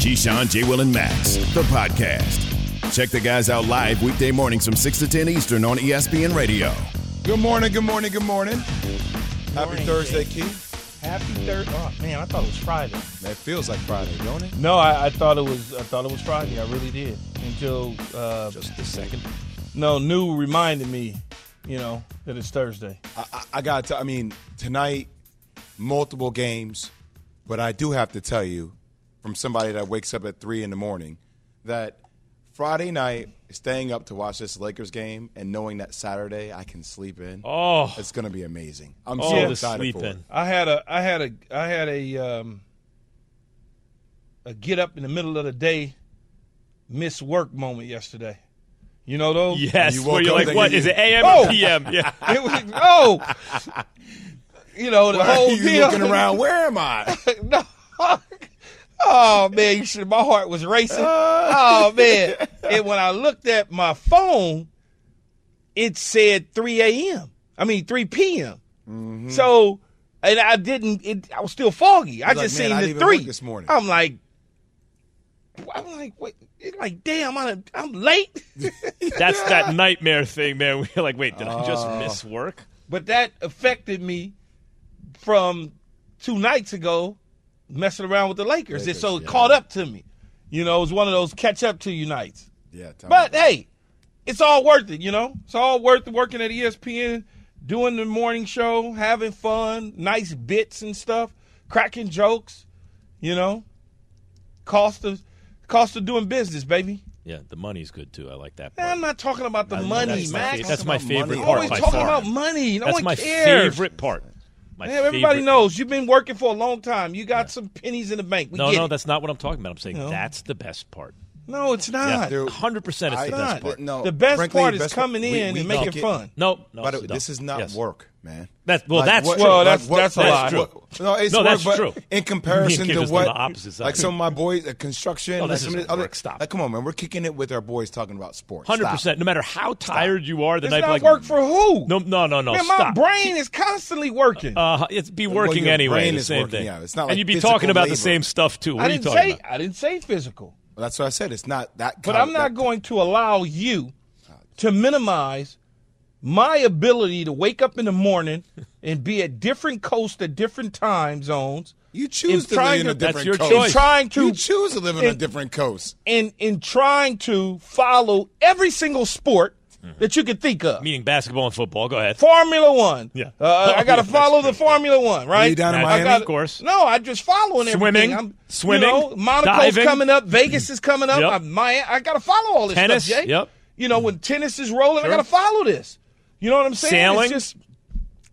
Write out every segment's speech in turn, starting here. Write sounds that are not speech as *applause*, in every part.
Keyshawn, J. Will, and Max, the podcast. Check the guys out live weekday mornings from 6 to 10 Eastern on ESPN Radio. Good morning, good morning, good morning. Happy morning, Thursday, Jay. Keith. Happy Thursday. Oh man, I thought it was Friday. That feels like Friday, don't it? No, I, I thought it was. I thought it was Friday. I really did until uh, Just a second. Nuno reminded me. You know that it's Thursday. I, I, I got to, I mean, tonight, multiple games, but I do have to tell you, from somebody that wakes up at 3 in the morning, that Friday night, staying up to watch this Lakers game and knowing that Saturday I can sleep in, Oh, it's going to be amazing. I'm oh, so the excited for it. in. I had a. I had a. I had a. Um, a get up in the middle of the day, miss work moment yesterday. You know those? Yes, You where you're like, thinking what you- is it? *laughs* AM Oh! or PM? Yeah. *laughs* It was oh. *laughs* You know the Why whole are you deal. looking around? Where am I? no. Oh man, you should. My heart was racing. Oh man, *laughs* and when I looked at my phone, it said 3 a.m. I mean 3 p.m. Mm-hmm. So, and I didn't. It, I was still foggy. I was just like, man, seen I the three this morning. I'm like, I'm like, wait. It's like, damn, I'm, I'm late. *laughs* That's that nightmare thing, man. *laughs* We're like, wait, did I just oh. miss work? but that affected me from two nights ago, messing around with the Lakers. Lakers, so it yeah. caught up to me. You know, it was one of those catch up to you nights. Yeah, tell But about hey, it's all worth it, you know? It's all worth working at ESPN, doing the morning show, having fun, nice bits and stuff, cracking jokes, you know? Cost of cost of doing business, baby. Yeah, the money's good too. I like that. Man, Part. I'm not talking about the I- money, that's Max. fa- that's my favorite money. part Always by talking far. about money. No that's one my cares. favorite part. My everybody knows you've been working for a long time. You got some pennies in the bank. We No, no, it. that's not what I'm talking about. I'm saying No. that's the best part. No, it's not. Dude, hundred percent. It's I- the not. best part. No, the best frankly, part is best coming we- in we and making don't fun. No, no, But it- this is not Yes. work, man. That- well, that's what- true. Well, like, that's- what- that's a what- lie. no, it's No, work, that's but true. In comparison *laughs* Me and Kim to what, the opposite side. like some of my boys, uh, construction, Oh, like some of other. Stop. Like, come on, man, we're kicking it with our boys talking about sports. Hundred Stop. percent. No matter how tired you are, the It's night not like work for who? no, no, no, no. Man, my brain is constantly working. Uh, it's be working anyway. The same thing. yeah. It's not and you'd be talking about the same stuff too. What I are you didn't talking say about? I didn't say physical, That's what I said. It's not that. but I'm not going to allow you to minimize my ability to wake up in the morning *laughs* and be at different coasts at different time zones. You choose to live in a That's different your coast. choice. Trying to You choose to live in a different coast. in in trying to follow every single sport that you could think of. Meaning basketball and football. Go ahead. Formula One. Yeah. Uh, I got to follow the Formula One, right? you down in Miami? gotta- Of course. No, I just following Swimming, everything. I'm, swimming, You know, Monaco's diving. coming up. Vegas is coming up. Yep. I, my, I got to follow all this Tennis, stuff, Jay. yep. You know, when tennis is rolling, Sure. I got to follow this. You know what I'm saying? Sailing? It's just,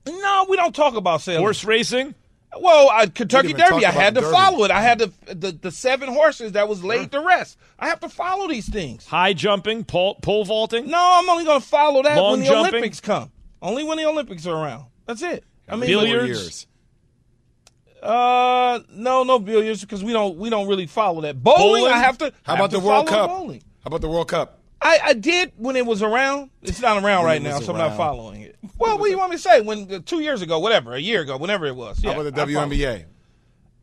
no, we don't talk about sailing. Horse racing. Well, uh, Kentucky Derby, I had to Derby. follow it. I had to, the, the seven horses that was laid to rest. I have to follow these things. High jumping. Pole, pole vaulting. No, I'm only going to follow that Long when the jumping? Olympics come. Only when the Olympics are around. That's it. I mean, Four Billiards? years. Uh, no, no billiards because we don't we don't really follow that. Bowling, Bowling? I have to. How I about have the World Cup? Bowling. How about the World Cup? I, I did when it was around. It's not around When right now, was so I'm not following it. Well, what do you want me to say? When uh, two years ago, whatever, a year ago, whenever it was. Yeah, How about the I follow. WNBA?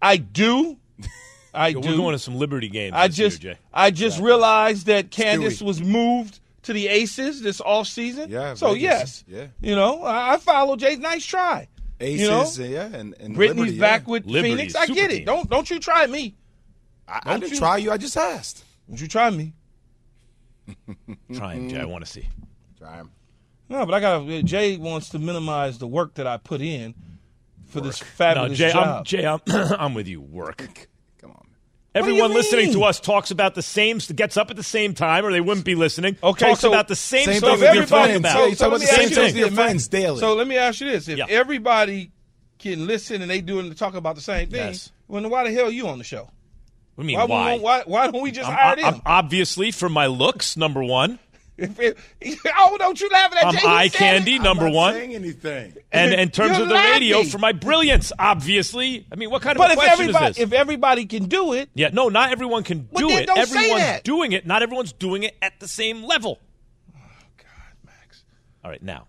I do. *laughs* I do. We're going to some Liberty games. I this year, just Jay. I just realized that Candace Stewie. was moved to the Aces this off season. Yeah, So Vegas. yes. Yeah. You know, I, I follow Jay. Nice try. Aces, You know? yeah, and, and Brittany's Liberty, back yeah. with Liberty, Phoenix. I super get it. team. Don't don't you try me. I, I Don't didn't you- try you. I just asked. Don't you try me. *laughs* Trying, Jay. I want to see. Try him. No, but I got Jay wants to minimize the work that I put in for this No, fabulous Jay. job. I'm, Jay, I'm, *clears throat* I'm with you. Work. Come on. Everyone listening to us talks about the same, gets up at the same time, or they wouldn't be listening. Okay, talks so- about the same, Same stuff thing that you're talking about. Yeah, you talk about the same ask you things this, with your friends daily. So let me ask you this: If Yeah. everybody can listen and they doing to talk about the same thing, Yes. well, then why the hell are you on the show? What do you mean, Why, why? we why, why don't we just I'm, hire I'm obviously for my looks, number one, If *laughs* it- oh, don't you laugh at that? I'm Jay? He eye candy, it. number I'm not one, saying anything. and *laughs* in terms You're of the radio, for my brilliance, obviously. I mean, what kind of But a if question everybody, is this? if everybody can do it, yeah, no, not everyone can do it. don't say Everyone's that. doing it. Not everyone's doing it at the same level. Oh God, Max, All right, now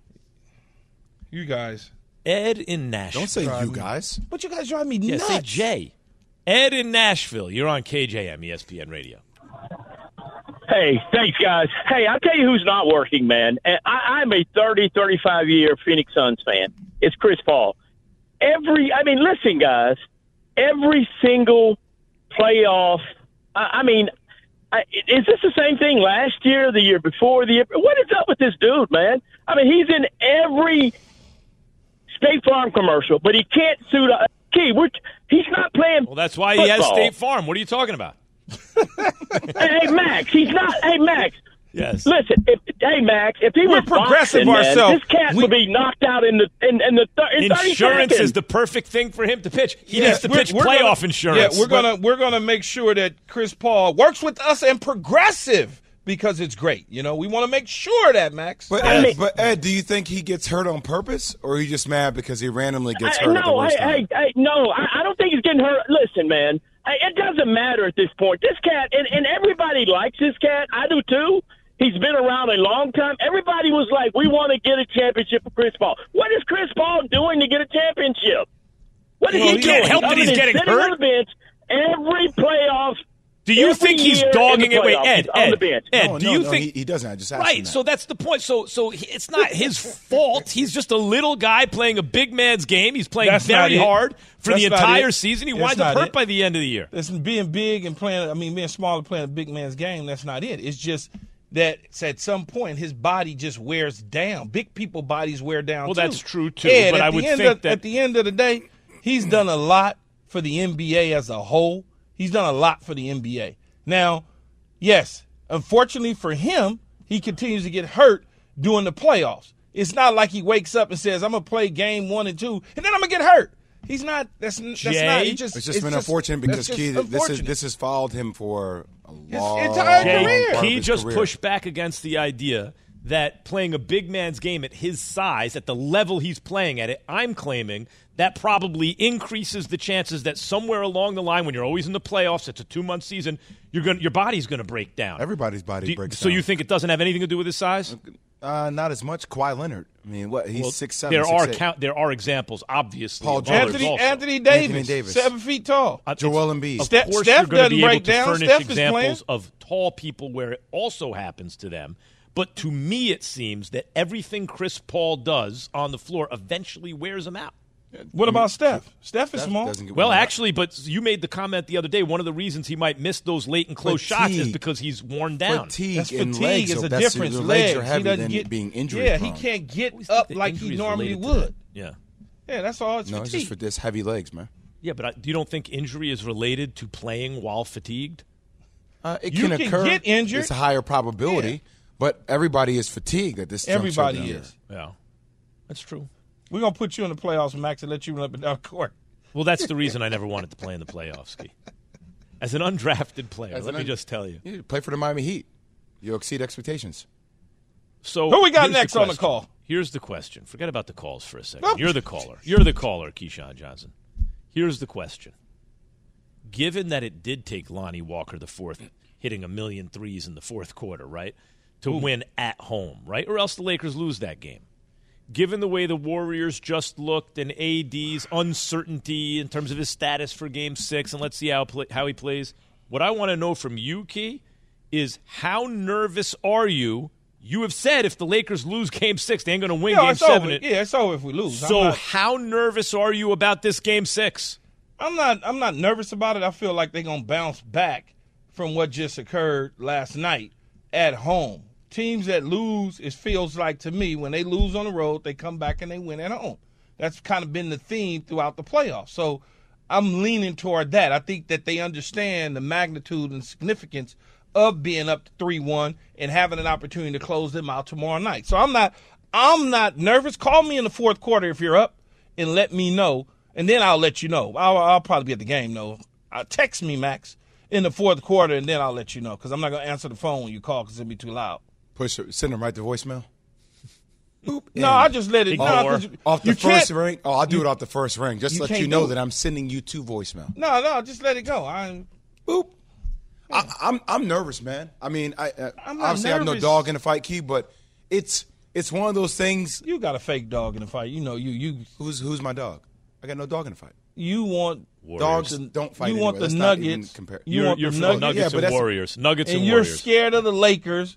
you guys, Ed in Nashville. Don't say you guys. but you guys drive me yeah, nuts. say Jay. Ed in Nashville. You're on KJM ESPN Radio. Hey, thanks, guys. Hey, I'll tell you who's not working, man. I, I'm a 30, 35 year Phoenix Suns fan. It's Chris Paul. Every, I mean, listen, guys, every single playoff, I, I mean, I, is this the same thing last year, the year before, the year? What is up with this dude, man? I mean, he's in every State Farm commercial, but he can't suit a key. We're, he's not playing. Well, that's why he has. State Farm. What are you talking about? Hey, hey, Max, he's not. Hey, Max, Yes. Listen, if, hey Max, if he We're was progressive boxing, man, this cat We- would be knocked out in the in, in the thir- in 30 Insurance seconds. is the perfect thing for him to pitch. He Yeah, needs to pitch we're playoff gonna- insurance. Yeah, we're gonna we're gonna make sure that Chris Paul works with us and progressive because it's great. You know, we want to make sure that Max. But, I Ed, mean- but Ed, do you think he gets hurt on purpose, or he just mad because he randomly gets I- hurt at the no, worst hey, time? hey, hey, no, I, I don't think he's getting hurt. Listen, man, hey, it doesn't matter at this point. This cat, and, and everybody likes this cat. I do too. He's been around a long time. Everybody was like, "We want to get a championship for Chris Paul." What is Chris Paul doing to get a championship? What is Well, he he can't doing? help that he's getting hurt. on the bench every playoff. Do you every think he's dogging it? Wait, playoffs, Ed, he's on Ed, the bench. Ed, no, do no, you no, think he, he doesn't? I just asked him Right, that. so that's the point. So, so he- it's not his fault. He's just a little guy playing a big man's game. He's playing That's very hard for That's the entire it. season. He That's winds up hurt it. by the end of the year. Listen, being big and playing, I mean, being small and playing a big man's game, that's not it. It's just that at some point his body just wears down. Big people bodies wear down. Well, too. that's true, too, Ed, but I would think of, that- at the end of the day, he's done a lot for the NBA as a whole. He's done a lot for the NBA. Now, yes, unfortunately for him, he continues to get hurt during the playoffs. It's not like he wakes up and says, "I'm gonna play game one and two, and then I'm gonna get hurt." He's not. That's, that's Jay? not. He just, it's just been unfortunate because it's just Key, this is this has followed him for a long his entire Jay, career. part of he his just career. pushed back against the idea that playing a big man's game at his size, at the level he's playing at it, I'm claiming that probably increases the chances that somewhere along the line, when you're always in the playoffs, it's a two month season, you're going your body's going to break down. Everybody's body you- breaks So down. So you think it doesn't have anything to do with his size? Uh, not as much. Kawhi Leonard. I mean, what? He's Well, six seven. There six, are eight. count, there are examples, obviously. Paul George. Anthony also. Anthony Davis, Anthony Davis. seven feet tall. Uh, Joel Embiid. Of Steph- course, Steph you're going to be doesn't able break to down. furnish Steph is examples playing. of tall people where it also happens to them. But to me, it seems that everything Chris Paul does on the floor eventually wears him out. What about Steph? Steph is Steph small. Well, actually, but you made the comment the other day. One of the reasons he might miss those late and close shots is because he's worn down. fatigue That's and fatigue legs. is so a that's- difference. Your legs. legs are he heavy doesn't than get being injury Yeah, prone. he can't get I always think up like injury he normally would. Yeah. Yeah, that's all. It's No, it's just for this heavy legs, man. Yeah, but I, do you don't think injury is related to playing while fatigued? Uh, it You can can occur. get injured. It's a higher probability, Yeah. but everybody is fatigued at this. juncture Everybody is. Yeah, that's true. We're gonna put you in the playoffs, Max, and let you run up and down the court. Well, that's the reason I never wanted to play in the playoffs. Ski. As an undrafted player, As let an me un- just tell you. You play for the Miami Heat. You'll exceed expectations. So Who we got here's next on the call? Here's the question. Forget about the calls for a second. You're the caller. You're the caller, Keyshawn Johnson. Here's the question. Given that it did take Lonnie Walker the fourth hitting a million threes in the fourth quarter, right? To win at home, right? Or else the Lakers lose that game. Given the way the Warriors just looked and AD's uncertainty in terms of his status for game six, and let's see how, pla how he plays, what I want to know from you, Key, is how nervous are you? You have said if the Lakers lose game six, they ain't going to win Yeah, game seven. Yeah, it's over if we lose. So not, how nervous are you about this game six? I'm not. I'm not nervous about it. I feel like they're gonna bounce back from what just occurred last night at home. Teams that lose, it feels like to me, when they lose on the road, they come back and they win at home. That's kind of been the theme throughout the playoffs. So I'm leaning toward that. I think that they understand the magnitude and significance of being up three one and having an opportunity to close them out tomorrow night. So I'm not I'm not nervous. Call me in the fourth quarter if you're up and let me know, and then I'll let you know. I'll, I'll probably be at the game though. Uh, text me, Max, in the fourth quarter, and then I'll let you know because I'm not gonna answer the phone when you call because it'll be too loud. Push it, send them right to voicemail. *laughs* Boop. No, I just let it. No, Ignore. 'cause you, off the you first ring. Oh, I'll do it off the first ring. Just you let you know that I'm sending you to voicemail. No, no, just let it go. I Boop. I, I'm I'm nervous, man. I mean, I, uh, I'm not obviously I have no dog in the fight, Key, but it's it's one of those things. you got a fake dog in the fight. You know, you you Who's who's my dog? I got no dog in the fight. you want Dogs the- don't fight You want anyway. the Let's not even Nuggets. compare. You You're, want you're the Nuggets, Nuggets Yeah, and Warriors. Nuggets and and you're scared of the Lakers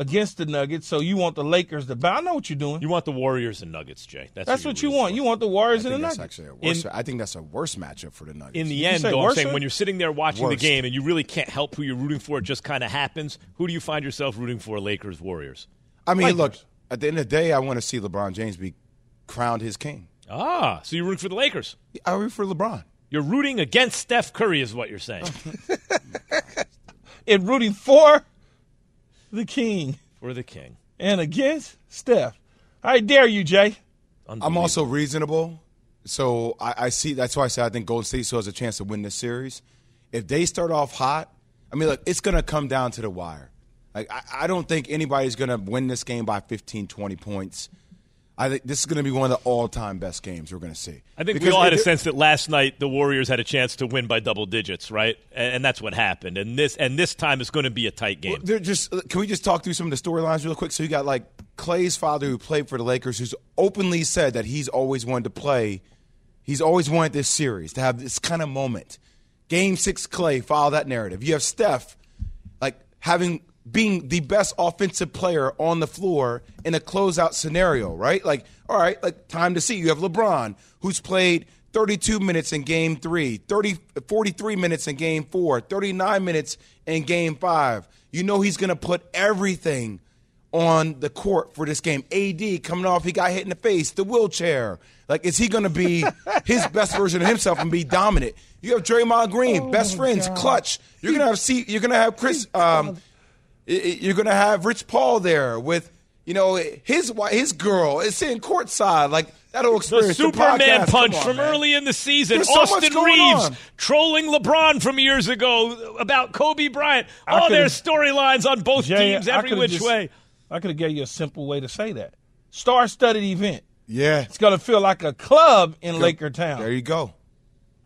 against the Nuggets, so you want the Lakers to bounce. I know what you're doing. You want the Warriors and Nuggets, Jay. That's, That's you're what you want. for. You want the Warriors I and think the that's Nuggets. actually a worse. In- I think that's a worse matchup for the Nuggets. In the you end, though, I'm saying when you're sitting there watching the game and you really can't help who you're rooting for, it just kind of happens. Who do you find yourself rooting for? Lakers, Warriors. I mean, Lakers. look. At the end of the day, I want to see LeBron James be crowned his king. Ah, so you're rooting for the Lakers. I root for LeBron. You're rooting against Steph Curry, is what you're saying. *laughs* And rooting for the King for the King. and against Steph. I dare you, Jay. I'm also reasonable, so I, I see. That's why I said I think Golden State still has a chance to win this series. If they start off hot, I mean, look, it's going to come down to the wire. Like I, I don't think anybody's going to win this game by 15, 20 points. I think this is going to be one of the all-time best games we're going to see. I think we all had a sense that last night the Warriors had a chance to win by double digits, right? And, and that's what happened. And this and this time it's going to be a tight game. They're just uh, can we just talk through some of the storylines real quick? So you got like Clay's father who played for the Lakers, who's openly said that he's always wanted to play. He's always wanted this series to have this kind of moment. Game six, Clay follow that narrative. You have Steph, like having being the best offensive player on the floor in a closeout scenario, right? Like, all right, like time to see. You have LeBron, who's played 32 minutes in game three, 30, 43 minutes in game four, 39 minutes in game five. You know he's going to put everything on the court for this game. AD coming off, he got hit in the face, the wheelchair. Like, is he going to be *laughs* his best version of himself and be dominant? You have Draymond Green, best friends, clutch. You're gonna have C, you're gonna have Chris. Um, I- I- you're gonna have Rich Paul there with you know his his girl. It's sitting courtside like that whole The. Superman podcast, punch on, from man. early in the season. There's so much Austin going Reeves on. trolling LeBron from years ago about Kobe Bryant. I All their storylines on both Jay, teams, I every could've which just- way. I could have gave you a simple way to say that. Star-studded event. Yeah, It's gonna feel like a club in Laker Town. there you go.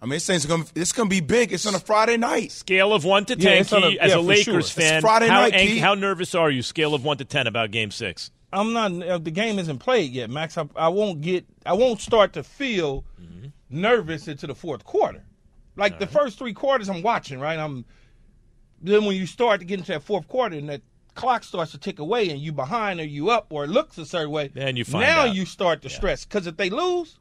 I mean, this thing's gonna it's gonna be big. It's on a Friday night. Scale of one to ten, it's on a- Key, as yeah, a Lakers sure. It's fan. Friday how, night, ang- Key. how nervous are you? Scale of one to ten about Game Six. I'm not. uh, The game isn't played yet, Max. I, I won't get. I won't start to feel nervous into the fourth quarter. Like the first three quarters, I'm watching. Right. I'm. Then when you start to get into that fourth quarter and that clock starts to tick away and you behind or you up or it looks a certain way, Then you find now out. you start to stress because if they lose,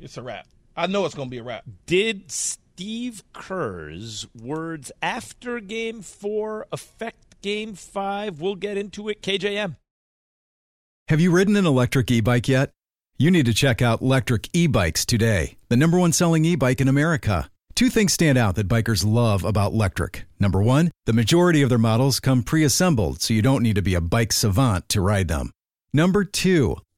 it's a wrap. I know it's going to be a wrap. Did Steve Kerr's words after Game Four affect Game Five? We'll get into it. KJM. Have you ridden an electric e bike yet? You need to check out Lectric E Bikes today, the number one selling e bike in America. Two things stand out that bikers love about Lectric. Number one, the majority of their models come pre assembled, so you don't need to be a bike savant to ride them. Number two,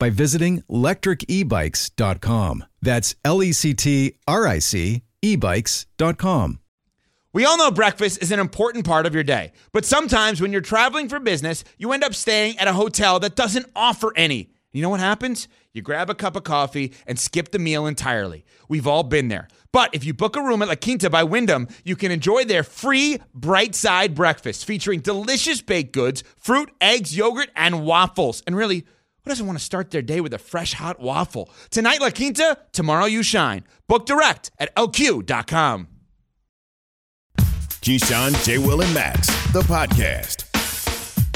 by visiting lectricebikes.com. That's L E C T R I C ebikes.com. We all know breakfast is an important part of your day, but sometimes when you're traveling for business, you end up staying at a hotel that doesn't offer any. You know what happens? You grab a cup of coffee and skip the meal entirely. We've all been there. But if you book a room at La Quinta by Wyndham, you can enjoy their free bright side breakfast featuring delicious baked goods, fruit, eggs, yogurt, and waffles. And really, doesn't want to start their day with a fresh hot waffle? Tonight, La Quinta, tomorrow, you shine. Book direct at lq.com. Keyshawn, J. Will, and Max, the podcast.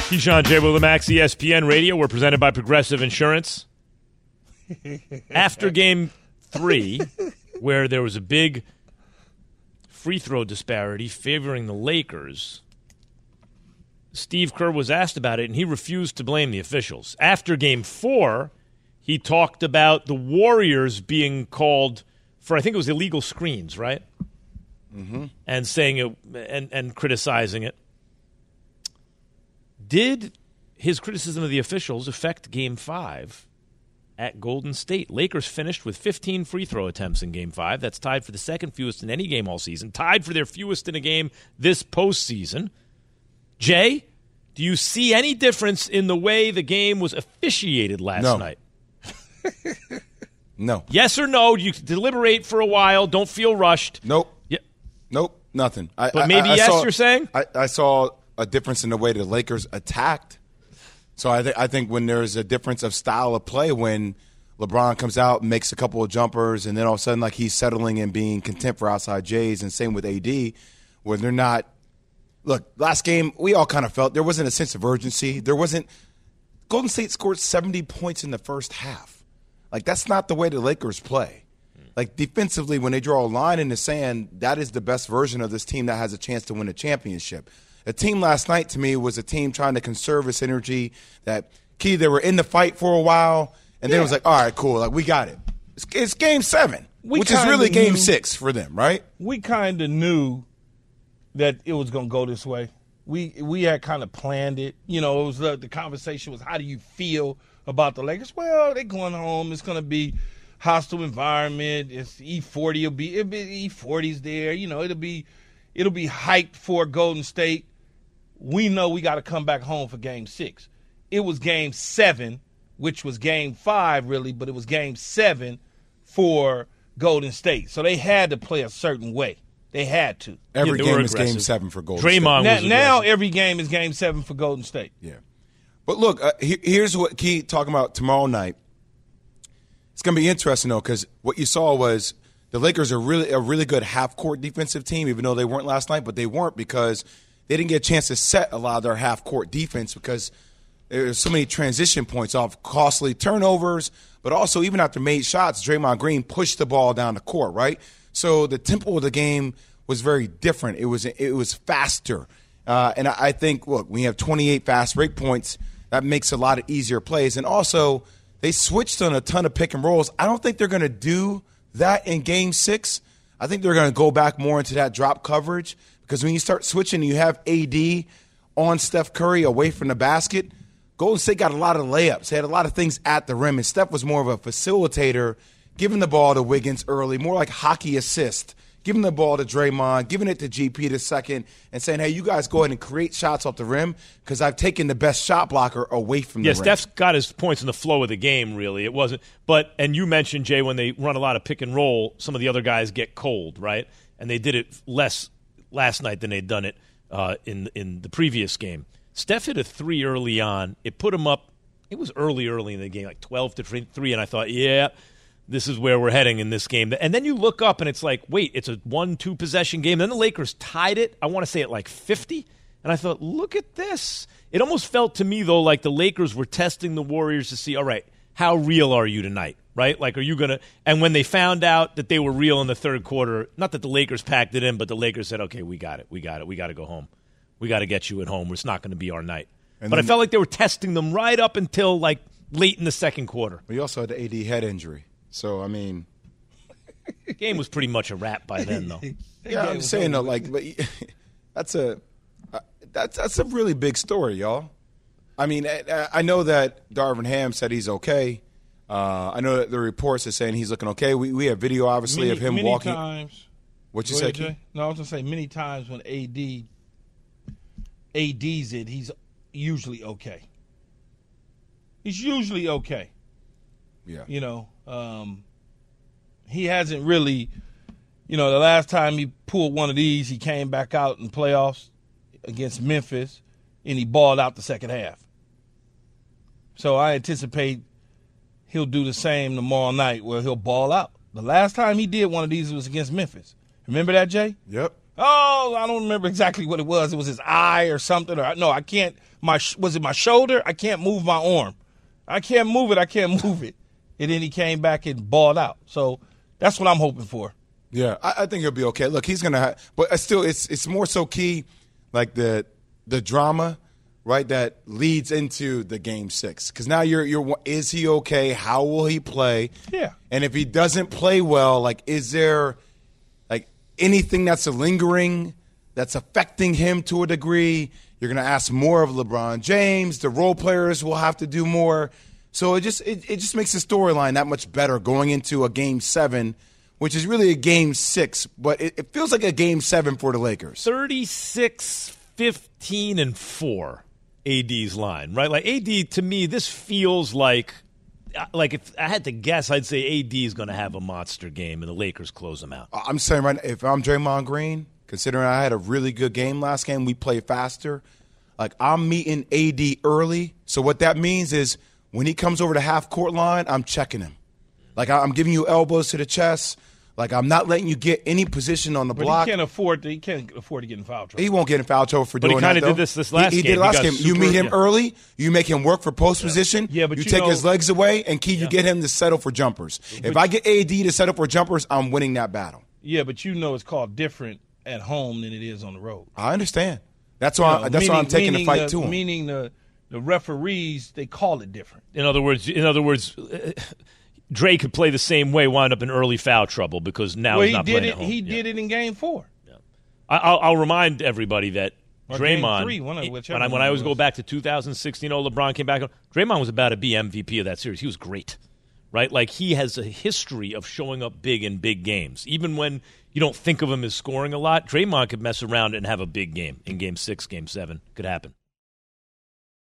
Keyshawn J. Will, and Max, ESPN Radio. We're presented by Progressive Insurance. *laughs* After game three, where there was a big free throw disparity favoring the Lakers, Steve Kerr was asked about it, and he refused to blame the officials. After game four, he talked about the Warriors being called for, I think it was illegal screens, right? Mm-hmm. And saying it and, and criticizing it. Did his criticism of the officials affect game five at Golden State? Lakers finished with 15 free throw attempts in game five. That's tied for the second fewest in any game all season, tied for their fewest in a game this postseason. Jay, do you see any difference in the way the game was officiated last No. night? *laughs* No. Yes or no? You deliberate for a while. Don't feel rushed. Nope. Yeah. Nope. Nothing. I, But maybe I- I yes, saw- you're saying? I, I saw a difference in the way the Lakers attacked. So I, th- I think when there's a difference of style of play, when LeBron comes out, makes a couple of jumpers, and then all of a sudden, like he's settling and being content for outside Jays, and same with AD, where they're not. Look, last game we all kind of felt there wasn't a sense of urgency. There wasn't. Golden State scored 70 points in the first half. Like that's not the way the Lakers play. Like defensively, when they draw a line in the sand, that is the best version of this team that has a chance to win a championship. The team last night to me was a team trying to conserve its energy. That key, they were in the fight for a while, and then it was like, all right, cool, like we got it. It's, it's game seven, We which is really game knew- six for them, right? we kind of knew that it was going to go this way. We we had kind of planned it. You know, it was the, the conversation was how do you feel about the Lakers? Well, they're going home. It's going to be hostile environment. It's E forty will be it'll be E 40s there. You know, it'll be it'll be hyped for Golden State. We know we got to come back home for Game Six. It was Game Seven, which was Game Five really, but it was Game Seven for Golden State. So they had to play a certain way. They had to. Every they were game is game seven for Golden Draymond State. Now, was now every game is Game Seven for Golden State. Yeah. But look, uh, he- here's what Key talking about tomorrow night. It's going to be interesting though, because what you saw was the Lakers are really a really good half court defensive team, even though they weren't last night. But they weren't because they didn't get a chance to set a lot of their half court defense because there's so many transition points off costly turnovers, but also even after made shots, Draymond Green pushed the ball down the court, right? So the tempo of the game was very different. It was it was faster, uh, and I, I think look, we have 28 fast break points. That makes a lot of easier plays, and also they switched on a ton of pick and rolls. I don't think they're going to do that in Game Six. I think they're going to go back more into that drop coverage because when you start switching, you have AD on Steph Curry away from the basket. Golden State got a lot of layups. They had a lot of things at the rim, and Steph was more of a facilitator, giving the ball to Wiggins early, more like hockey assist, giving the ball to Draymond, giving it to GP the second, and saying, "Hey, you guys go ahead and create shots off the rim because I've taken the best shot blocker away from Yeah, the rim." Steph's got his points in the flow of the game. Really, it wasn't. But and you mentioned Jay when they run a lot of pick and roll, some of the other guys get cold, right? And they did it less last night than they'd done it uh, in in the previous game. Steph hit a three early on. It put him up. It was early, early in the game, like twelve to three, and I thought, yeah. This is where we're heading in this game. And then you look up and it's like, wait, it's a one two possession game. Then the Lakers tied it, I want to say at like 50. And I thought, look at this. It almost felt to me, though, like the Lakers were testing the Warriors to see, all right, how real are you tonight? Right? Like, are you going to. And when they found out that they were real in the third quarter, not that the Lakers packed it in, but the Lakers said, okay, we got it. We got it. We got to go home. We got to get you at home. It's not going to be our night. And but I felt like they were testing them right up until like late in the second quarter. But you also had the AD head injury, so I mean, The game was pretty much a wrap by then, though. *laughs* yeah, I'm saying though, like, but *laughs* that's a uh, that's that's a really big story, y'all. I mean, I, I know that Darvin Ham said he's okay. Uh, I know that the reports are saying he's looking okay. We we have video, obviously, many, of him many walking. times. What you Go say? ahead, Jay. No, I was gonna say many times when AD AD's it, he's usually okay. He's usually okay. Yeah. You know, um, he hasn't really. You know, the last time he pulled one of these, he came back out in playoffs against Memphis, and he balled out the second half. So I anticipate he'll do the same tomorrow night, where he'll ball out. The last time he did one of these was against Memphis. Remember that, Jay? Yep. Oh, I don't remember exactly what it was. It was his eye or something. Or no, I can't. My was it my shoulder? I can't move my arm. I can't move it. I can't *laughs* move it. And then he came back and balled out. So that's what I'm hoping for. Yeah, I, I think he'll be okay. Look, he's gonna, have, but still, it's it's more so key, like the the drama right? That leads into the game six because now you're you're is he okay? How will he play? Yeah. And if he doesn't play well, like is there like anything that's lingering that's affecting him to a degree? You're gonna ask more of LeBron James. The role players will have to do more. So it just it, it just makes the storyline that much better going into a game seven, which is really a game six, but it, it feels like a game seven for the Lakers. 36 15 and 4 AD's line, right? Like AD to me this feels like uh, like if I had to guess I'd say AD is going to have a monster game and the Lakers close him out. I'm saying right now, if I'm Draymond Green, considering I had a really good game last game, we played faster. Like I'm meeting AD early, so what that means is when he comes over the half court line, I'm checking him. Like I'm giving you elbows to the chest. Like I'm not letting you get any position on the But block. he can't afford to. He can't afford to get in foul trouble. He won't get in foul trouble for But he doing that. kinda did though. this this last he, he game. did last got game. You meet him yeah. early. You make him work for post position. Yeah, but you, you take know- his legs away and keep you get him to settle for jumpers. If I get AD to settle for jumpers, I'm winning that battle. yeah, but you know it's called different at home than it is on the road. I understand. That's why. You know, that's why I'm taking the fight the, to him. Meaning the the referees they call it different. In other words, in other words, uh, Dre could play the same way, wind up in early foul trouble because now well, he's he not did playing it. at home. He Yeah. did it in Game Four. I- I'll, I'll remind everybody that Or Draymond, three, one of whichever when I, when I always go back to 2016, oh, LeBron came back. Draymond was about to be MVP of that series. He was great, right? Like he has a history of showing up big in big games. Even when you don't think of him as scoring a lot, Draymond could mess around and have a big game in Game Six, Game Seven. Could happen.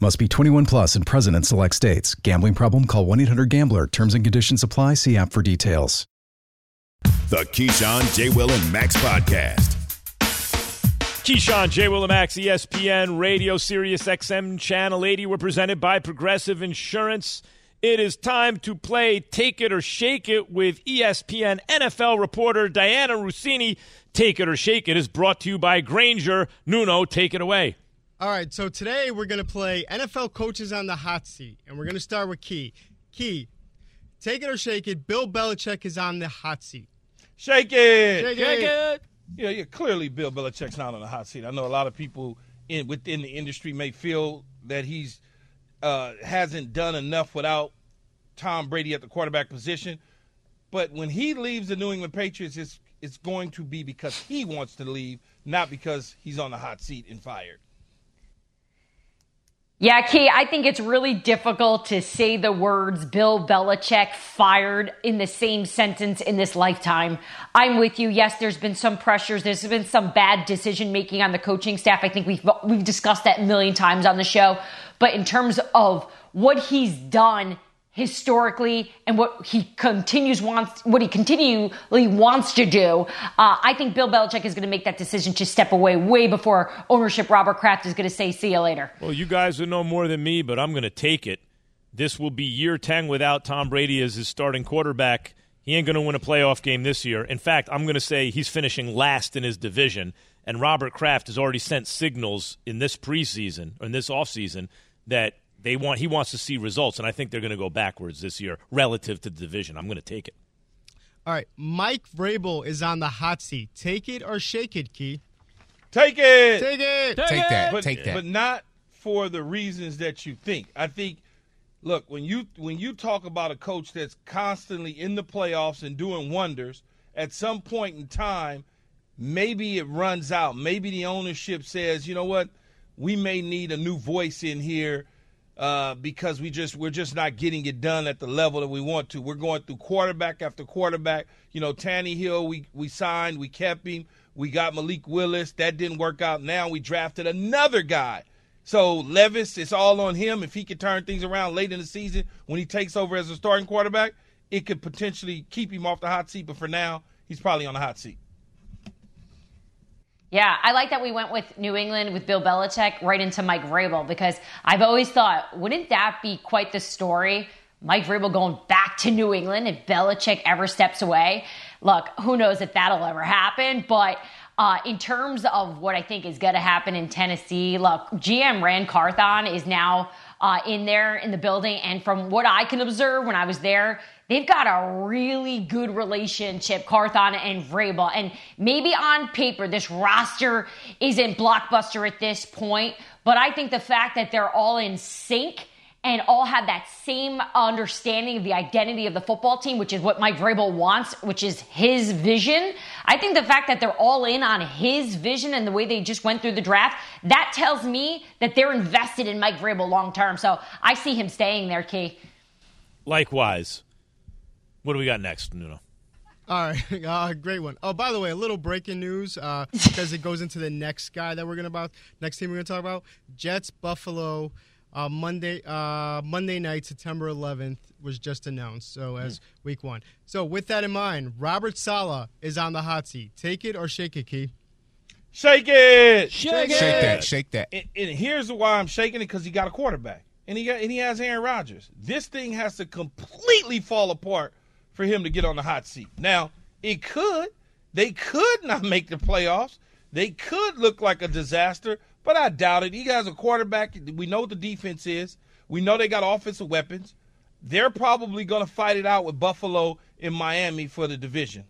Must be 21 plus and present in select states. Gambling problem? Call 1 800 Gambler. Terms and conditions apply. See app for details. The Keyshawn, J. Will, and Max podcast. Keyshawn, J. Will and Max, ESPN Radio, Sirius XM Channel 80. We're presented by Progressive Insurance. It is time to play Take It or Shake It with ESPN NFL reporter Dianna Russini. Take It or Shake It is brought to you by Grainger. Nuno, take it away. All right, so today we're going to play NFL coaches on the hot seat, and we're going to start with Key. Key, take it or shake it. Bill Belichick is on the hot seat. Shake it. Shake it. Yeah, yeah. Clearly, Bill Belichick's not on the hot seat. I know a lot of people in within the industry may feel that he's uh, hasn't done enough without Tom Brady at the quarterback position. But when he leaves the New England Patriots, it's it's going to be because he wants to leave, not because he's on the hot seat and fired. Yeah, Key, I think it's really difficult to say the words Bill Belichick fired in the same sentence in this lifetime. I'm with you. Yes, there's been some pressures. There's been some bad decision making on the coaching staff. I think we've we've discussed that a million times on the show. But in terms of what he's done historically and what he continues wants what he continually wants to do uh, i think bill belichick is going to make that decision to step away way before ownership robert kraft is going to say see you later Well, you guys would know more than me, but I'm going to take it. This will be year 10 without Tom Brady as his starting quarterback. He ain't going to win a playoff game this year. In fact, I'm going to say he's finishing last in his division. And Robert Kraft has already sent signals in this preseason or in this offseason that they want he wants to see results. And I think they're going to go backwards this year relative to the division. I'm going to take it. All right, Mike Vrabel is on the hot seat. Take it or shake it, Key. Take it. Take it. Take that. But, Take that. But not for the reasons that you think. I think look, when you when you talk about a coach that's constantly in the playoffs and doing wonders, at some point in time, maybe it runs out. Maybe the ownership says, you know what, we may need a new voice in here uh, because we just we're just not getting it done at the level that we want to. We're going through quarterback after quarterback. You know, Tannehill, we we signed, we kept him. We got Malik Willis. That didn't work out. Now we drafted another guy. So Levis, it's all on him. If he can turn things around late in the season when he takes over as a starting quarterback, it could potentially keep him off the hot seat. But for now, he's probably on the hot seat. Yeah, I like that we went with New England with Bill Belichick right into Mike Vrabel because I've always thought, wouldn't that be quite the story? Mike Vrabel going back to New England if Belichick ever steps away. Look, who knows if that'll ever happen, but uh, in terms of what I think is going to happen in Tennessee, look, GM Ran Carthon is now uh, in there in the building, and from what I can observe when I was there, they've got a really good relationship, Carthon and Vrabel. And maybe on paper, this roster isn't blockbuster at this point, but I think the fact that they're all in sync and all have that same understanding of the identity of the football team, which is what Mike Vrabel wants, which is his vision. I think the fact that they're all in on his vision and the way they just went through the draft, that tells me that they're invested in Mike Vrabel long term. So I see him staying there, Key. Likewise. What do we got next, Nuno? All right, *laughs* uh, great one. Oh, by the way, a little breaking news uh, *laughs* because it goes into the next guy that we're gonna about, next team we're gonna talk about. Jets, Buffalo, uh, Monday, uh, Monday night, September 11th was just announced. So as mm. week one. So with that in mind, Robert Saleh is on the hot seat. Take it or shake it, Key. Shake it, shake, it. shake that, shake that. And, and here's why I'm shaking it because he got a quarterback, and he got and he has Aaron Rodgers. This thing has to completely fall apart for him to get on the hot seat. Now it could, they could not make the playoffs. They could look like a disaster, but I doubt it. He has a quarterback. We know what the defense is. We know they got offensive weapons. They're probably going to fight it out with Buffalo in Miami for the division.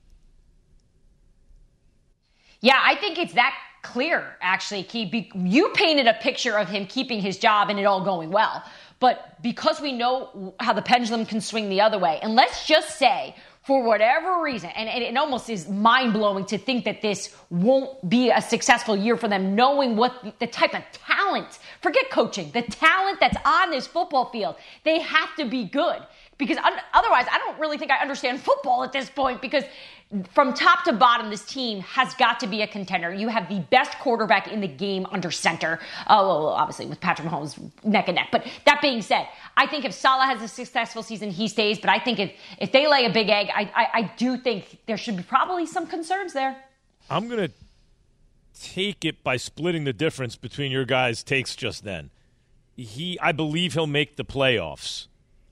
Yeah, I think it's that clear, actually, Key. You painted a picture of him keeping his job and it all going well. But because we know how the pendulum can swing the other way, and let's just say for whatever reason, and it, almost is mind blowing to think that this won't be a successful year for them, knowing what the type of talent, forget coaching, the talent that's on this football field, they have to be good. Because otherwise, I don't really think I understand football at this point because from top to bottom, this team has got to be a contender. You have the best quarterback in the game under center. Uh, well, obviously with Patrick Mahomes neck and neck. But that being said, I think if Saleh has a successful season, he stays. But I think if if they lay a big egg, I I, I do think there should be probably some concerns there. I'm gonna take it by splitting the difference between your guys' takes just then. He, I believe he'll make the playoffs.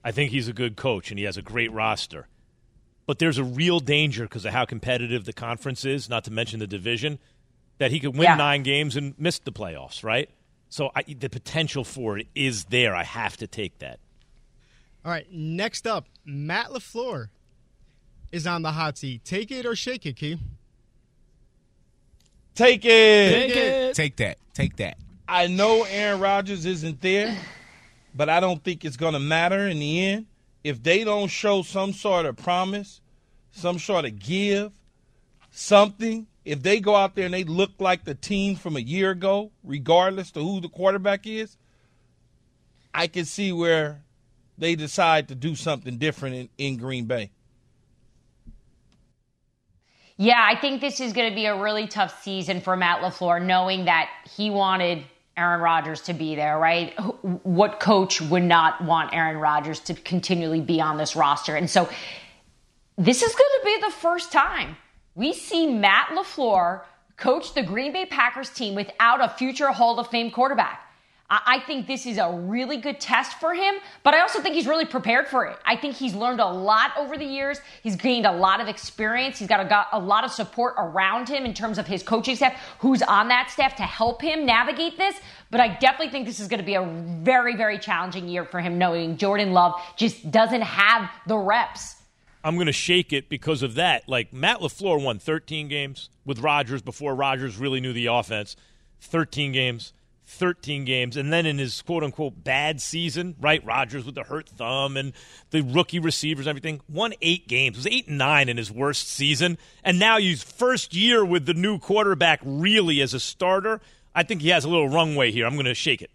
I think he's a good coach and he has a great roster but there's a real danger because of how competitive the conference is, not to mention the division, that he could win yeah. nine games and miss the playoffs, right? So I, the potential for it is there. I have to take that. All right, next up, Matt LaFleur is on the hot seat. Take it or shake it, Key. Take it. Take it. Take that. Take that. I know Aaron Rodgers isn't there, but I don't think it's going to matter in the end if they don't show some sort of promise, some sort of give, something, if they go out there and they look like the team from a year ago, regardless to who the quarterback is, I can see where they decide to do something different in, in Green Bay. Yeah, I think this is going to be a really tough season for Matt LaFleur, knowing that he wanted – Aaron Rodgers to be there, right? What coach would not want Aaron Rodgers to continually be on this roster? And so this is going to be the first time we see Matt LaFleur coach the Green Bay Packers team without a future Hall of Fame quarterback. I think this is a really good test for him, but I also think he's really prepared for it. I think he's learned a lot over the years. He's gained a lot of experience. He's got a, got a lot of support around him in terms of his coaching staff, who's on that staff to help him navigate this. But I definitely think this is going to be a very, very challenging year for him, knowing Jordan Love just doesn't have the reps. I'm going to shake it because of that. Like Matt LaFleur won 13 games with Rodgers before Rodgers really knew the offense. 13 games. 13 games. And then in his quote unquote bad season, right? Rodgers with the hurt thumb and the rookie receivers and everything, won eight games. It was eight and nine in his worst season. And now he's first year with the new quarterback really as a starter. I think he has a little runway here. I'm going to shake it.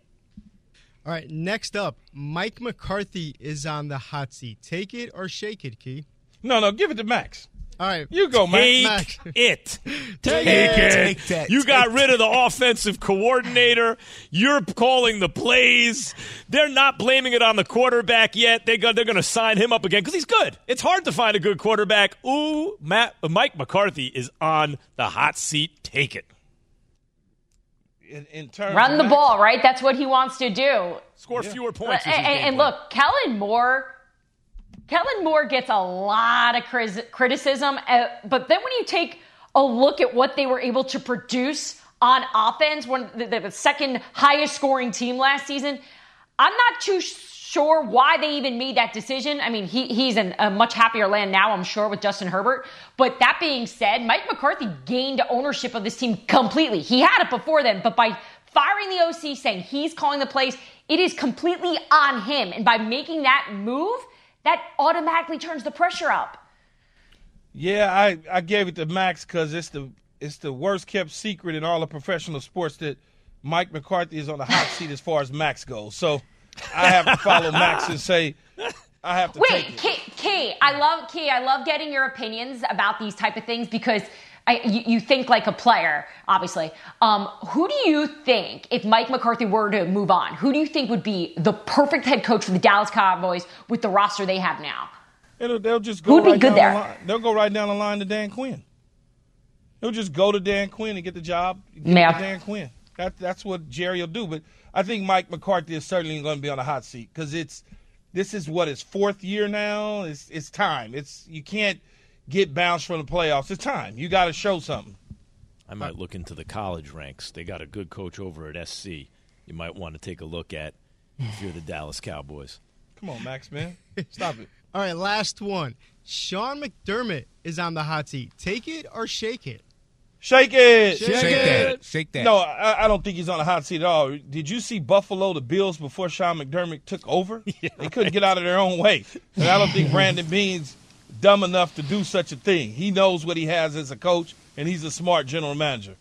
All right, next up, Mike McCarthy is on the hot seat. Take it or shake it, Key. No, no, give it to Max. All right. You go, Take Max. *laughs* it. Take, it. it. Take that. You got rid of the offensive coordinator. You're calling the plays. They're not blaming it on the quarterback yet. They go, they're going to sign him up again because he's good. It's hard to find a good quarterback. Ooh, Matt, Mike McCarthy is on the hot seat. Take it. In, in terms Run of the Max- ball, right? That's what he wants to do. Score fewer points. And, and- and look, Kellen Moore. Kellen Moore gets a lot of criticism, uh, but then when you take a look at what they were able to produce on offense, when the, the second highest scoring team last season, I'm not too sure why they even made that decision. I mean, he, he's in a much happier land now, I'm sure, with Justin Herbert. But that being said, Mike McCarthy gained ownership of this team completely. He had it before then, but by firing the OC, saying he's calling the plays, it is completely on him. And by making that move, that automatically turns the pressure up. Yeah, I, I gave it to Max because it's the it's the worst kept secret in all of professional sports that Mike McCarthy is on the hot seat as far as Max goes. So I have to follow Max and say I have to Wait, take it. Key, Key, I love Key. I love getting your opinions about these type of things because I, you, you think like a player, obviously. Um, who do you think, if Mike McCarthy were to move on, who do you think would be the perfect head coach for the Dallas Cowboys with the roster they have now? It'll, they'll just go Who'd be right good down there? the line. They'll go right down the line to Dan Quinn. He'll just go to Dan Quinn and get the job. Get Yeah. Dan Quinn. That, that's what Jerry will do. But I think Mike McCarthy is certainly going to be on the hot seat because it's this is what his fourth year now. It's it's time. It's you can't get bounced from the playoffs. It's time. You got to show something. I might look into the college ranks. They got a good coach over at SC. You might want to take a look at if you're the Dallas Cowboys. Come on, Max, man. Stop it. *laughs* All right, last one. Sean McDermott is on the hot seat. Take it or shake it. Shake it. Shake Shake it. that. Shake that. No, I, I don't think he's on the hot seat at all. Did you see Buffalo, the Bills, before Sean McDermott took over? *laughs* They couldn't get out of their own way. And I don't think *laughs* Brandon Beane's dumb enough to do such a thing. He knows what he has as a coach, and he's a smart general manager.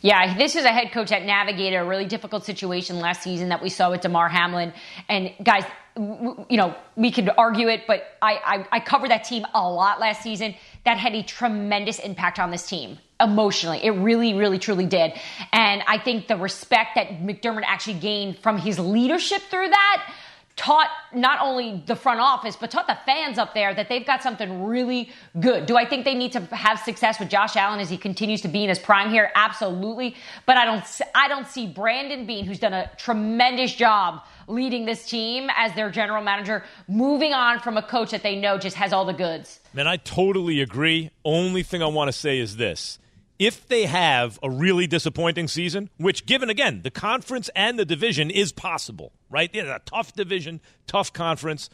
Yeah, this is a head coach that navigated a really difficult situation last season that we saw with Damar Hamlin. And guys, you know, we could argue it, but I, I, I covered that team a lot last season. That had a tremendous impact on this team emotionally. It really, really, truly did. And I think the respect that McDermott actually gained from his leadership through that taught not only the front office, but taught the fans up there that they've got something really good. Do I think they need to have success with Josh Allen as he continues to be in his prime here? Absolutely. But I don't, I don't see Brandon Beane, who's done a tremendous job leading this team as their general manager, moving on from a coach that they know just has all the goods. Man, I totally agree. Only thing I want to say is this. If they have a really disappointing season, which given again, the conference and the division is possible, right? It's a tough division, tough conference.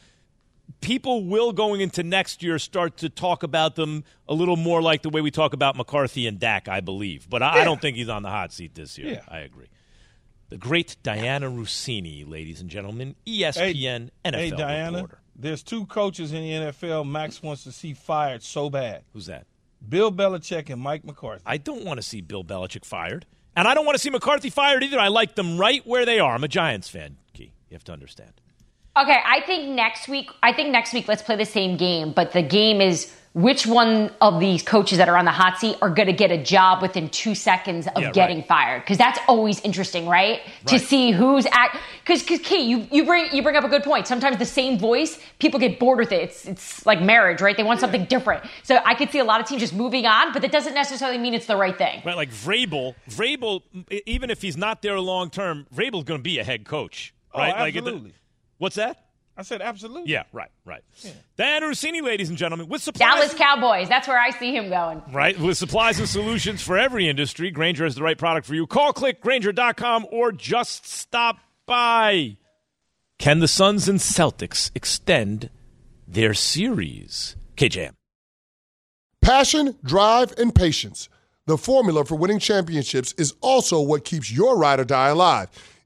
People will going into next year start to talk about them a little more like the way we talk about McCarthy and Dak, I believe. But I, I don't think he's on the hot seat this year. Yeah. I agree. The great Dianna Russini, ladies and gentlemen, ESPN NFL hey, Diana, reporter. there's two coaches in the NFL Max wants to see fired so bad. Who's that? Bill Belichick and Mike McCarthy. I don't want to see Bill Belichick fired. And I don't want to see McCarthy fired either. I like them right where they are. I'm a Giants fan, Key. You have to understand. Okay, I think next week, I think next week let's play the same game, but the game is which one of these coaches that are on the hot seat are going to get a job within two seconds of Yeah, getting right. fired? Because that's always interesting, right? To see who's at. Because, Key, you, you bring you bring up a good point. Sometimes the same voice, people get bored with it. It's it's like marriage, right? They want something different. So I could see a lot of teams just moving on, but that doesn't necessarily mean it's the right thing. Right, like Vrabel. Vrabel, even if he's not there long term, Vrabel's going to be a head coach. Oh, Right? Like, absolutely. what's that? I said absolutely. Yeah, right, right. Dianna Russini, ladies and gentlemen, with supplies. Dallas Cowboys. That's where I see him going. Right, with supplies and solutions for every industry, Grainger is the right product for you. Call click, clickgrainger.com or just stop by. Can the Suns and Celtics extend their series? KJM. Passion, drive, and patience. The formula for winning championships is also what keeps your ride or die alive.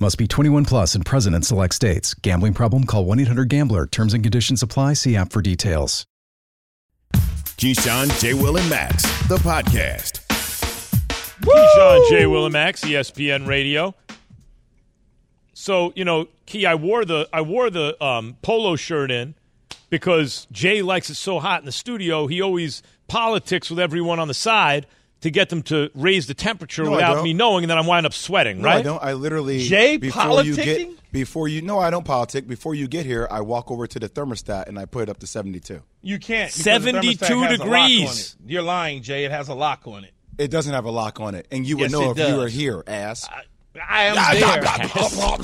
Must be 21 plus and present in select states. Gambling problem? Call 1 800 Gambler. Terms and conditions apply. See app for details. Keyshawn, J. Will, and Max, the podcast. Keyshawn, J. Will, and Max, ESPN Radio. So you know, Key, I wore the I wore the um, polo shirt in because Jay likes it so hot in the studio. He always politics with everyone on the side to get them to raise the temperature No, without me knowing, and then I wind up sweating. No, right? I don't. I literally Jay before you get before you no, I don't politic. Before you get here, I walk over to the thermostat and I put it up to seventy two. You can't. because the 72 a lock on degrees. it. You're lying, Jay. It has a lock on it. It doesn't have a lock on it, and you would Yes, know it if you were here, ass. I am there.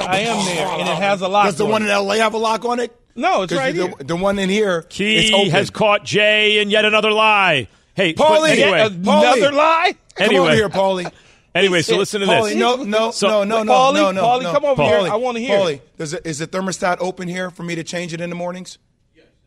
I am there, and it has a lock. Does the on one it. in L.A. have a lock on it? No, it's right the, here. the one in here, it's Key open. has caught Jay in yet another lie. Hey, Paulie, anyway, uh, Paulie. Another lie. Come over here, Paulie. *laughs* anyway, so listen to Paulie, this. no, no, So- no, no, no, Paulie, no, no, Paulie, no. come over here. I wanna hear Paulie, it. does it, is the thermostat open here for me to change it in the mornings?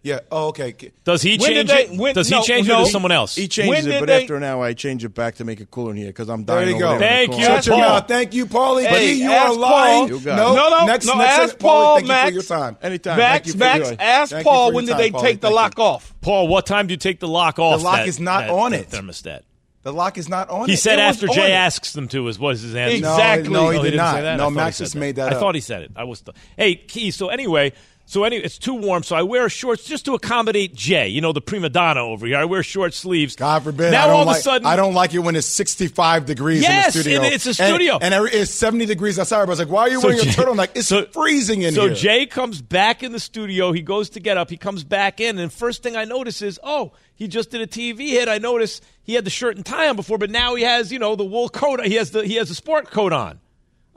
Yeah. Oh, okay. Does he When change did it? when- Does he no, change it no. or someone else? He changes When it, but they- after an hour, I change it back to make it cooler in here because I'm dying. There you go. there Thank corner. you, Shut your Paul. mouth. Thank you, Paulie. Hey, But you ask are lying. Paul. You no. No, no, next, no. next ask Paul, Paulie, thank Max. you for your time. Anytime. Max, Thank you for Max, your- ask Thank Paul when your did they time, take Paulie. the lock you. off? Paul, what time do you take the lock off? The lock that- is not that- on it. Thermostat. The lock is not on. He it. said It after Jay it. asks them to is was his answer. No, Exactly. No, he Oh, did didn't not. say that? No, Max just that. made that I up. thought he said it. I was. The, hey, Key. So anyway, so anyway, it's too warm, so I wear shorts just to accommodate Jay. You know, the prima donna over here. I wear short sleeves. God forbid. Now all of a sudden, I don't like it when it's 65 degrees Yes, in the studio. and it's a studio. And, every- it's 70 degrees outside. I was like, why are you So wearing Jay- a turtleneck? It's so- freezing in so here. So Jay comes back in the studio. He goes to get up. He comes back in, and first thing I notice is, oh, he just did a TV hit. I notice he had the shirt and tie on before, but now he has, you know, the wool coat. He has the he has a sport coat on.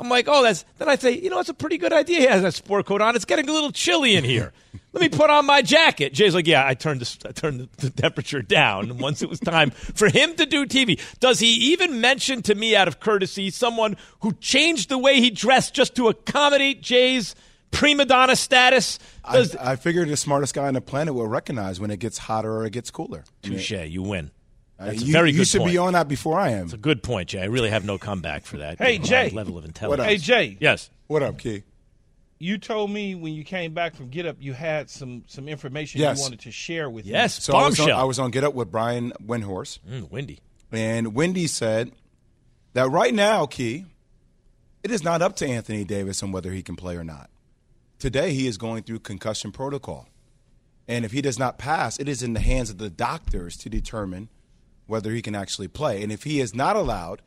I'm like, oh, that's. Then I say, you know, it's a pretty good idea. He has a sport coat on. It's getting a little chilly in here. *laughs* Let me put on my jacket. Jay's like, yeah, I turned the, I turned the, the temperature down once it was time for him to do TV. Does he even mention to me, out of courtesy, someone who changed the way he dressed just to accommodate Jay's prima donna status? I, Does, I figured the smartest guy on the planet will recognize when it gets hotter or it gets cooler. Touche, you win. That's you, a very you good should point. be on that before I am. It's a good point, Jay. I really have no comeback for that. Hey, Jay. level of What intelligence. up? Hey, Jay. Yes. What up, Key? You told me when you came back from Get Up, you had some some information Yes. you wanted to share with me. Yes. So I was, on, bombshell. I was on Get Up with Brian Windhorst, Mm, windy. and Wendy said that right now, Key, it is not up to Anthony Davis on whether he can play or not. Today, he is going through concussion protocol. And if he does not pass, it is in the hands of the doctors to determine whether he can actually play. And if he is not allowed,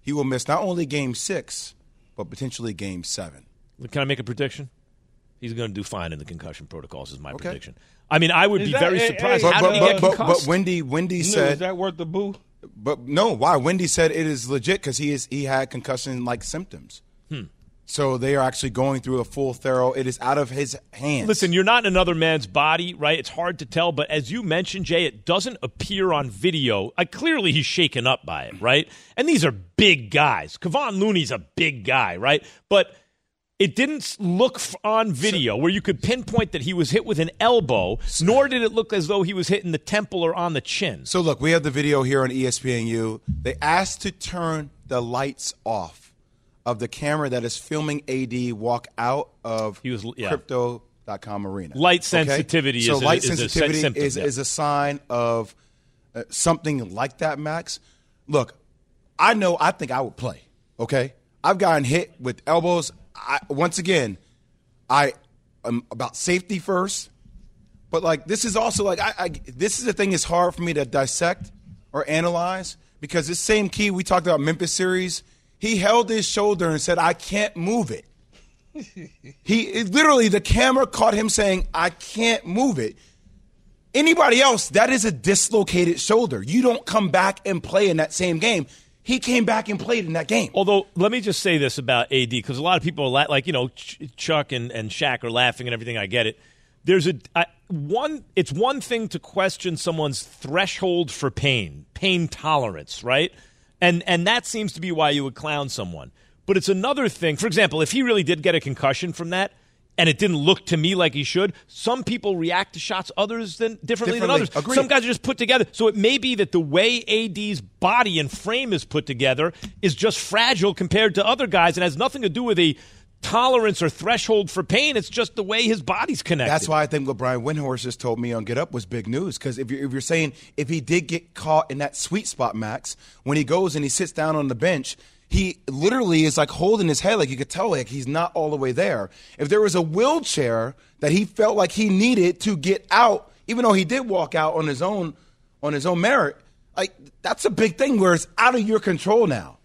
he will miss not only game six, but potentially game seven. Can I make a prediction? He's going to do fine in the concussion protocols. Is my Okay. prediction. I mean, I would Is be that- very hey, surprised. hey, How but, did he but, get but, but, but Wendy, Wendy New, said is that worth the boo? But no, why? Wendy said it is legit because he is he had concussion like symptoms. Hmm. So they are actually going through a full thorough. It is out of his hands. Listen, you're not in another man's body, right? It's hard to tell, but as you mentioned, Jay, it doesn't appear on video. Uh, clearly, he's shaken up by it, right? And these are big guys. Kevon Looney's a big guy, right? But it didn't look on video where you could pinpoint that he was hit with an elbow, nor did it look as though he was hitting the temple or on the chin. So look, we have the video here on ESPNU. They asked to turn the lights off of the camera that is filming AD walk out of He was- yeah. crypto.com arena. Light sensitivity so is a- light is a sensitivity symptom, is, yeah. is a sign of uh, something like that, Max. Look, I know I think I would play, okay? I've gotten hit with elbows. I, once again, I am about safety first, but like this is also like I, I this is the thing is hard for me to dissect or analyze because this same key we talked about Memphis series, he held his shoulder and said, "I can't move it." *laughs* he literally the camera caught him saying, "I can't move it." Anybody else, that is a dislocated shoulder. You don't come back and play in that same game. He came back and played in that game. Although, let me just say this about AD because a lot of people are la- like, you know, Ch- Chuck and, and Shaq are laughing and everything. I get it. There's a I, one. It's one thing to question someone's threshold for pain, pain tolerance, right? And and that seems to be why you would clown someone. But it's another thing. For example, if he really did get a concussion from that, and it didn't look to me like he should. Some people react to shots others than differently, than others. Agreed. Some guys are just put together. So it may be that the way AD's body and frame is put together is just fragile compared to other guys and has nothing to do with a tolerance or threshold for pain. It's just the way his body's connected. That's why I think what Brian Windhorst just told me on Get Up was big news. Because if you're, if you're saying if he did get caught in that sweet spot, Max, when he goes and he sits down on the bench, he literally is like holding his head, like you could tell, like he's not all the way there. If there was a wheelchair that he felt like he needed to get out, even though he did walk out on his own on his own merit, like that's a big thing where it's out of your control now.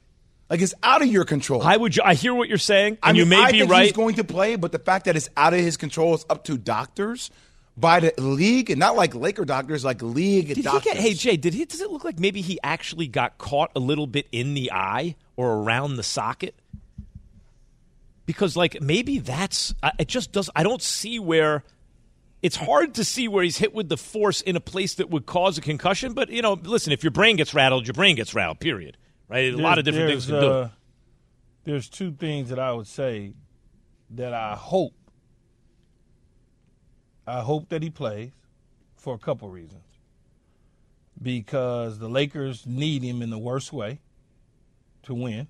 Like it's out of your control. I would. I hear what you're saying, and I mean, you may I be think right. He's going to play, but the fact that it's out of his control is up to doctors by the league, and not like Laker doctors, like league Did doctors. he get? Hey Jay, did he? Does it look like maybe he actually got caught a little bit in the eye or around the socket? Because like maybe that's it. Just does. I don't see where. It's hard to see where he's hit with the force in a place that would cause a concussion. But you know, listen, if your brain gets rattled, your brain gets rattled. Period. Right? A lot of different things There's, to do. uh, There's two things that I would say that I hope. I hope that he plays for a couple reasons. Because the Lakers need him in the worst way to win.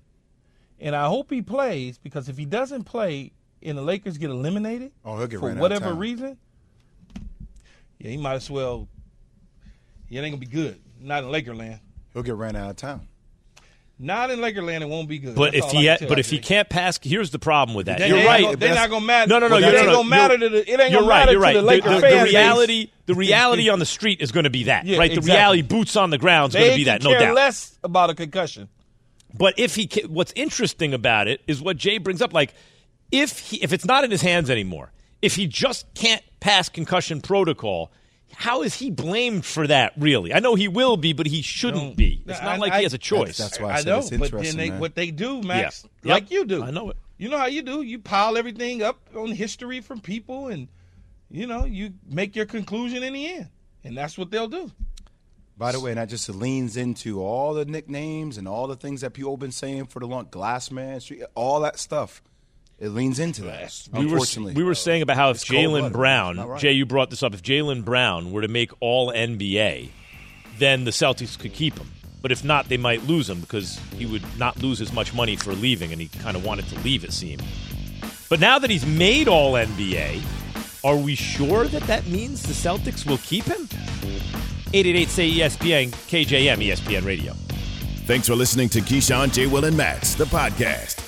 And I hope he plays because if he doesn't play and the Lakers get eliminated Oh, he'll get for ran out of whatever reason, yeah, he might as well. It ain't gonna be good. Not in Lakerland. He'll get ran out of town. Not in Lakerland. It won't be good. But That's if he ha- but if he can't pass, here's the problem with that. They- you're they right. gonna- they're not gonna matter- No, no, no. Well, You're, ain't no, gonna matter to the- it ain't you're gonna right. matter You're to right. the Laker the, base. reality, the reality on the street is going to be that. Yeah, right. The reality, boots on the ground, is going to be that. No care doubt. less about a concussion. But if he, ca- what's interesting about it is what Jay brings up. Like, if he, if it's not in his hands anymore, if he just can't pass concussion protocol, how is he blamed for that? Really, I know he will be, but he shouldn't be. It's I- not like I- he has a choice. That's why I, I said know, it's but then they, man. what they do, Max, Yeah. like Yep. you do. I know it. You know how you do. You pile everything up on history from people, and you know you make your conclusion in the end, and that's what they'll do. By the way, and that just leans into all the nicknames and all the things that people have been saying for the long glass man, all that stuff. It leans into that. We were, we were saying about how if Jaylen Brown, right. Jay, you brought this up. If Jaylen Brown were to make All NBA, then the Celtics could keep him. But if not, they might lose him because he would not lose as much money for leaving, and he kind of wanted to leave. It seemed. But now that he's made All NBA, are we sure that that means the Celtics will keep him? 888 say ESPN KJM ESPN Radio. Thanks for listening to Keyshawn, J. Will, and Max, the podcast.